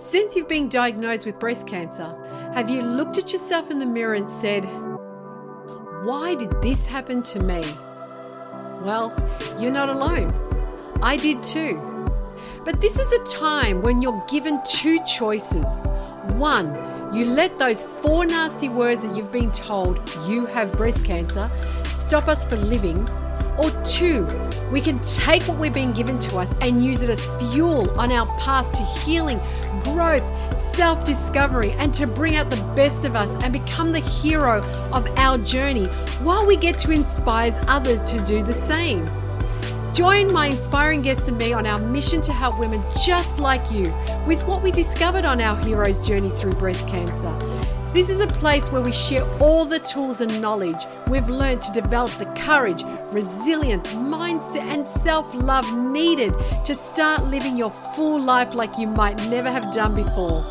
Since you've been diagnosed with breast cancer, have you looked at yourself in the mirror and said, Why did this happen to me? Well, you're not alone. I did too. But this is a time when you're given two choices. One, you let those four nasty words that you've been told you have breast cancer stop us from living. Or two, we can take what we've been given to us and use it as fuel on our path to healing, growth, self discovery, and to bring out the best of us and become the hero of our journey while we get to inspire others to do the same. Join my inspiring guests and me on our mission to help women just like you with what we discovered on our hero's journey through breast cancer. This is a place where we share all the tools and knowledge we've learned to develop the courage, resilience, mindset, and self love needed to start living your full life like you might never have done before.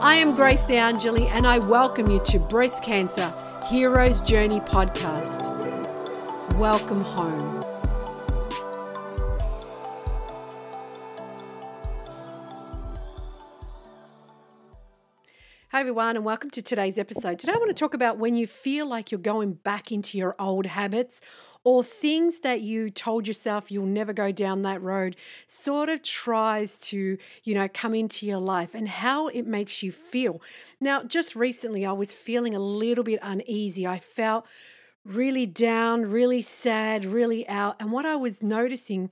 I am Grace DeAngeli, and I welcome you to Breast Cancer Heroes Journey podcast. Welcome home. Hi, everyone, and welcome to today's episode. Today, I want to talk about when you feel like you're going back into your old habits or things that you told yourself you'll never go down that road sort of tries to, you know, come into your life and how it makes you feel. Now, just recently, I was feeling a little bit uneasy. I felt really down, really sad, really out. And what I was noticing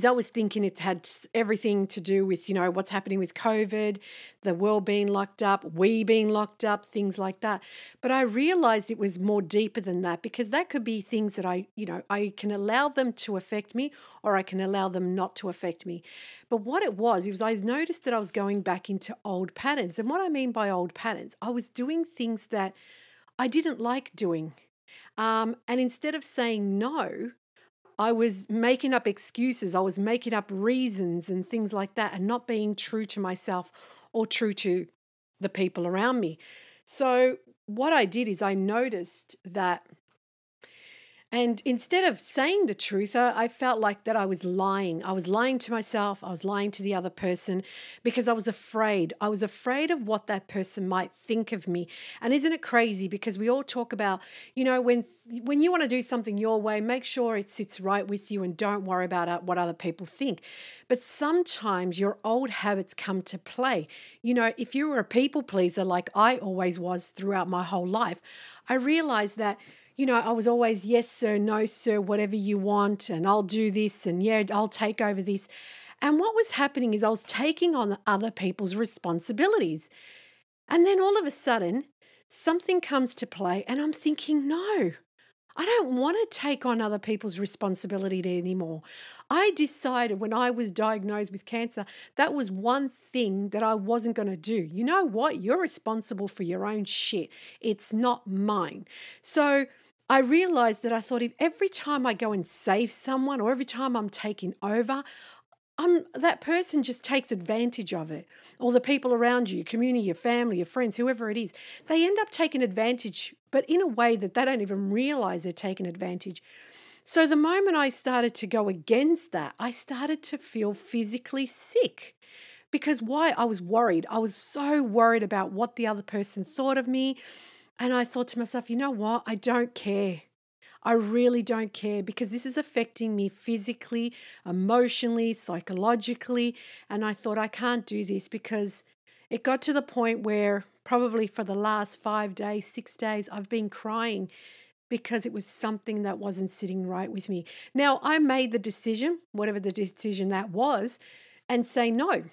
I was thinking it had everything to do with, you know, what's happening with COVID, the world being locked up, we being locked up, things like that. But I realized it was more deeper than that because that could be things that I, you know, I can allow them to affect me or I can allow them not to affect me. But what it was, it was I noticed that I was going back into old patterns. And what I mean by old patterns, I was doing things that I didn't like doing. Um, and instead of saying no, I was making up excuses, I was making up reasons and things like that, and not being true to myself or true to the people around me. So, what I did is I noticed that and instead of saying the truth, I felt like that I was lying. I was lying to myself. I was lying to the other person because I was afraid. I was afraid of what that person might think of me. And isn't it crazy? Because we all talk about, you know, when when you want to do something your way, make sure it sits right with you and don't worry about what other people think. But sometimes your old habits come to play. You know, if you were a people pleaser like I always was throughout my whole life, I realized that you know, I was always, yes, sir, no, sir, whatever you want, and I'll do this, and yeah, I'll take over this. And what was happening is I was taking on other people's responsibilities. And then all of a sudden, something comes to play, and I'm thinking, no, I don't want to take on other people's responsibility anymore. I decided when I was diagnosed with cancer, that was one thing that I wasn't going to do. You know what? You're responsible for your own shit. It's not mine. So I realized that I thought if every time I go and save someone or every time I'm taking over, I'm, that person just takes advantage of it. Or the people around you, your community, your family, your friends, whoever it is, they end up taking advantage, but in a way that they don't even realize they're taking advantage. So the moment I started to go against that, I started to feel physically sick. Because why? I was worried. I was so worried about what the other person thought of me. And I thought to myself, you know what? I don't care. I really don't care because this is affecting me physically, emotionally, psychologically. And I thought, I can't do this because it got to the point where probably for the last five days, six days, I've been crying because it was something that wasn't sitting right with me. Now, I made the decision, whatever the decision that was, and say, no,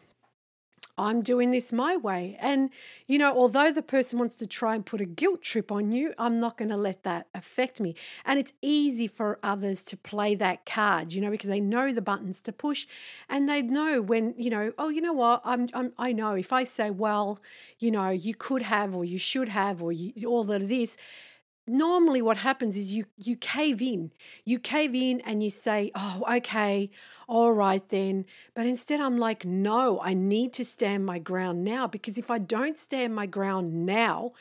I'm doing this my way. And, you know, although the person wants to try and put a guilt trip on you, I'm not going to let that affect me. And it's easy for others to play that card, you know, because they know the buttons to push and they know when, you know, oh, you know what, I'm, I'm I know if I say, well, you know, you could have or you should have or you, all of this, normally what happens is you you cave in. You cave in and you say oh okay all right then. But instead i'm like no i need to stand my ground now because if i don't stand my ground now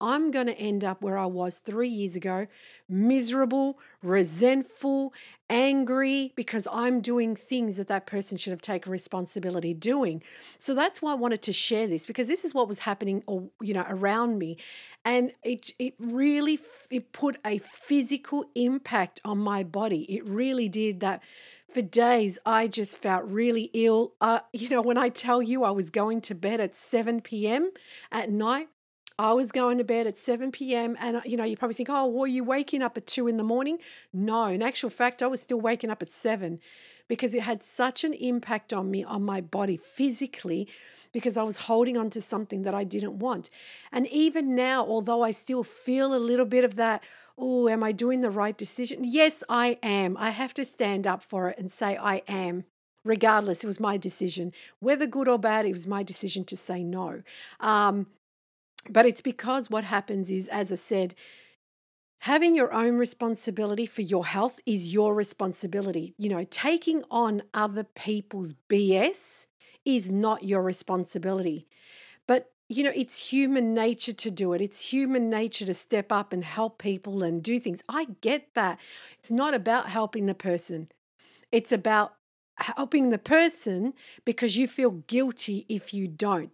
i'm going to end up where i was 3 years ago miserable resentful angry because I'm doing things that that person should have taken responsibility doing. So that's why I wanted to share this because this is what was happening or you know around me and it it really it put a physical impact on my body. It really did that for days I just felt really ill. Uh, you know, when I tell you I was going to bed at 7 p.m. at night, I was going to bed at 7 p.m. And, you know, you probably think, oh, were you waking up at 2 in the morning? No, in actual fact, I was still waking up at 7 because it had such an impact on me, on my body physically, because I was holding on to something that I didn't want. And even now, although I still feel a little bit of that, oh, am I doing the right decision? Yes, I am. I have to stand up for it and say, I am. Regardless, it was my decision. Whether good or bad, it was my decision to say no. Um, but it's because what happens is, as I said, having your own responsibility for your health is your responsibility. You know, taking on other people's BS is not your responsibility. But, you know, it's human nature to do it. It's human nature to step up and help people and do things. I get that. It's not about helping the person, it's about helping the person because you feel guilty if you don't.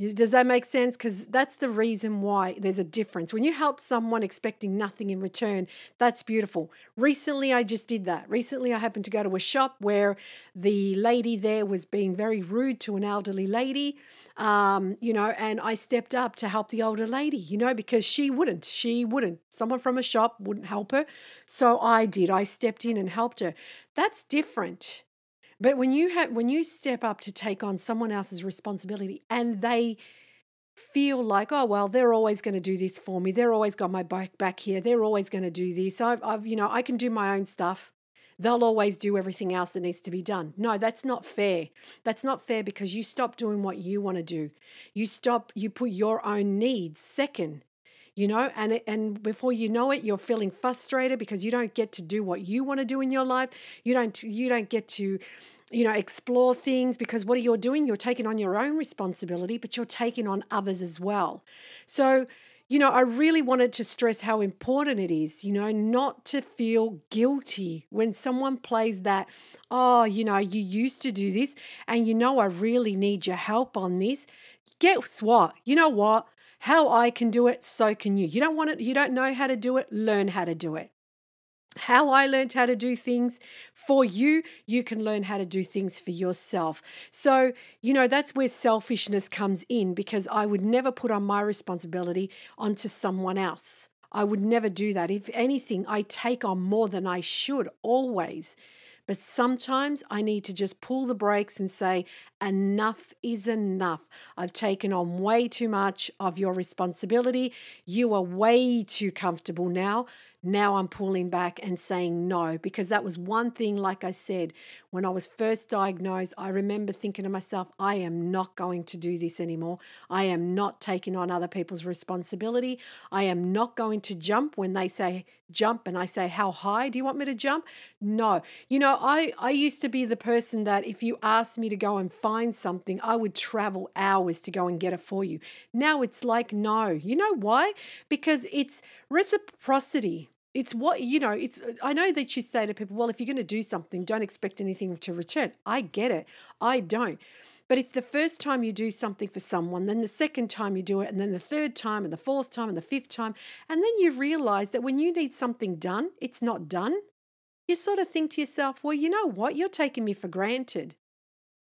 Does that make sense? Because that's the reason why there's a difference. When you help someone expecting nothing in return, that's beautiful. Recently, I just did that. Recently, I happened to go to a shop where the lady there was being very rude to an elderly lady, um, you know, and I stepped up to help the older lady, you know, because she wouldn't. She wouldn't. Someone from a shop wouldn't help her. So I did. I stepped in and helped her. That's different. But when you have when you step up to take on someone else's responsibility and they feel like, oh well, they're always going to do this for me. They're always got my back back here. They're always going to do this. I've, I've you know I can do my own stuff. They'll always do everything else that needs to be done. No, that's not fair. That's not fair because you stop doing what you want to do. You stop. You put your own needs second you know and and before you know it you're feeling frustrated because you don't get to do what you want to do in your life. You don't you don't get to you know explore things because what are you doing you're taking on your own responsibility but you're taking on others as well. So you know i really wanted to stress how important it is you know not to feel guilty when someone plays that oh you know you used to do this and you know i really need your help on this. Guess what? You know what how I can do it, so can you. You don't want it, you don't know how to do it, learn how to do it. How I learned how to do things for you, you can learn how to do things for yourself. So, you know, that's where selfishness comes in because I would never put on my responsibility onto someone else. I would never do that. If anything, I take on more than I should always. But sometimes I need to just pull the brakes and say, enough is enough. I've taken on way too much of your responsibility. You are way too comfortable now. Now I'm pulling back and saying no, because that was one thing, like I said, when I was first diagnosed, I remember thinking to myself, I am not going to do this anymore. I am not taking on other people's responsibility. I am not going to jump when they say jump and I say, How high do you want me to jump? No. You know, I, I used to be the person that if you asked me to go and find something, I would travel hours to go and get it for you. Now it's like, no. You know why? Because it's reciprocity it's what you know it's i know that you say to people well if you're going to do something don't expect anything to return i get it i don't but if the first time you do something for someone then the second time you do it and then the third time and the fourth time and the fifth time and then you realize that when you need something done it's not done you sort of think to yourself well you know what you're taking me for granted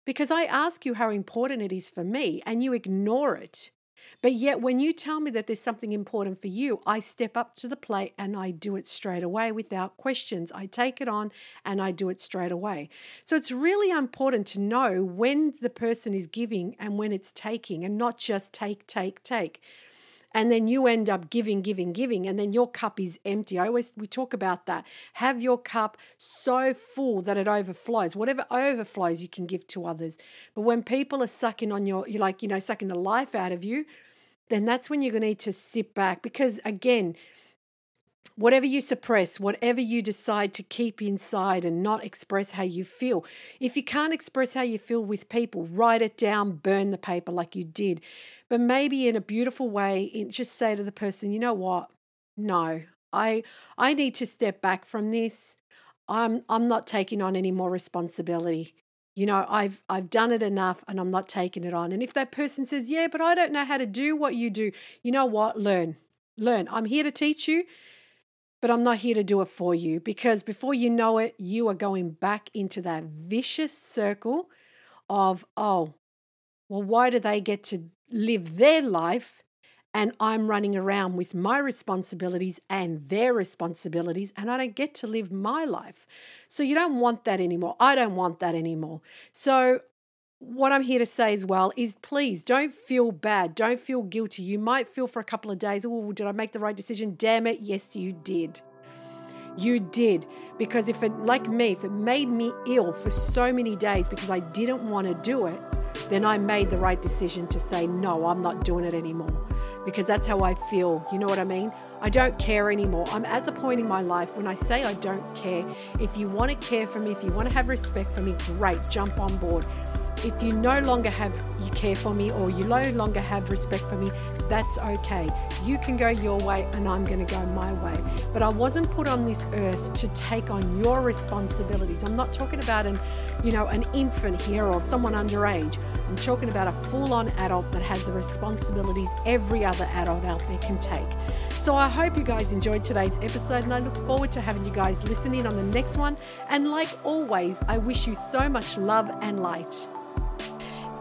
because i ask you how important it is for me and you ignore it but yet, when you tell me that there's something important for you, I step up to the plate and I do it straight away without questions. I take it on and I do it straight away. So it's really important to know when the person is giving and when it's taking, and not just take, take, take and then you end up giving giving giving and then your cup is empty. I always we talk about that. Have your cup so full that it overflows whatever overflows you can give to others. But when people are sucking on your you like you know sucking the life out of you then that's when you're going to need to sit back because again whatever you suppress, whatever you decide to keep inside and not express how you feel. If you can't express how you feel with people, write it down, burn the paper like you did. But maybe in a beautiful way, just say to the person, you know what? No, I I need to step back from this. I'm I'm not taking on any more responsibility. You know, I've I've done it enough and I'm not taking it on. And if that person says, "Yeah, but I don't know how to do what you do." You know what? Learn. Learn. I'm here to teach you, but I'm not here to do it for you because before you know it, you are going back into that vicious circle of, "Oh, well, why do they get to live their life and I'm running around with my responsibilities and their responsibilities, and I don't get to live my life. So you don't want that anymore. I don't want that anymore. So what I'm here to say as well is please don't feel bad. Don't feel guilty. You might feel for a couple of days, oh, did I make the right decision? Damn it, yes, you did. You did. Because if it, like me, if it made me ill for so many days because I didn't want to do it, then I made the right decision to say, no, I'm not doing it anymore because that's how I feel. You know what I mean? I don't care anymore. I'm at the point in my life when I say I don't care. If you want to care for me, if you want to have respect for me, great, jump on board. If you no longer have you care for me or you no longer have respect for me, that's okay. You can go your way and I'm going to go my way. But I wasn't put on this earth to take on your responsibilities. I'm not talking about an, you know, an infant here or someone underage. I'm talking about a full-on adult that has the responsibilities every other adult out there can take. So I hope you guys enjoyed today's episode and I look forward to having you guys listen in on the next one. And like always, I wish you so much love and light.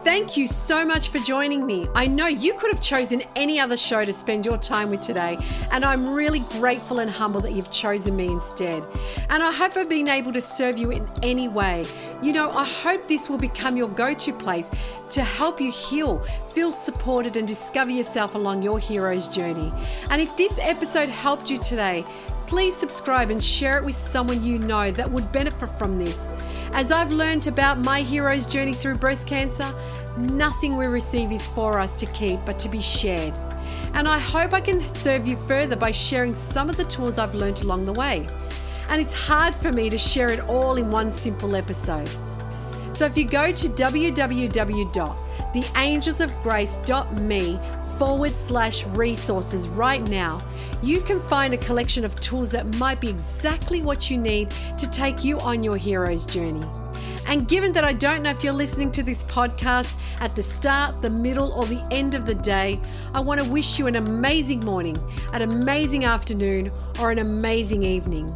Thank you so much for joining me. I know you could have chosen any other show to spend your time with today, and I'm really grateful and humble that you've chosen me instead. And I hope I've been able to serve you in any way. You know, I hope this will become your go to place to help you heal, feel supported, and discover yourself along your hero's journey. And if this episode helped you today, please subscribe and share it with someone you know that would benefit from this. As I've learned about my hero's journey through breast cancer, nothing we receive is for us to keep but to be shared. And I hope I can serve you further by sharing some of the tools I've learned along the way. And it's hard for me to share it all in one simple episode. So if you go to www.theangelsofgrace.me forward slash resources right now, you can find a collection of tools that might be exactly what you need to take you on your hero's journey. And given that I don't know if you're listening to this podcast at the start, the middle, or the end of the day, I want to wish you an amazing morning, an amazing afternoon, or an amazing evening.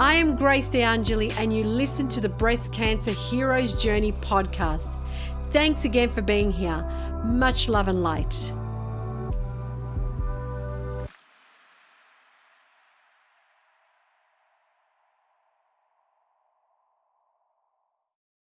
I am Grace DeAngeli, and you listen to the Breast Cancer Hero's Journey podcast. Thanks again for being here. Much love and light.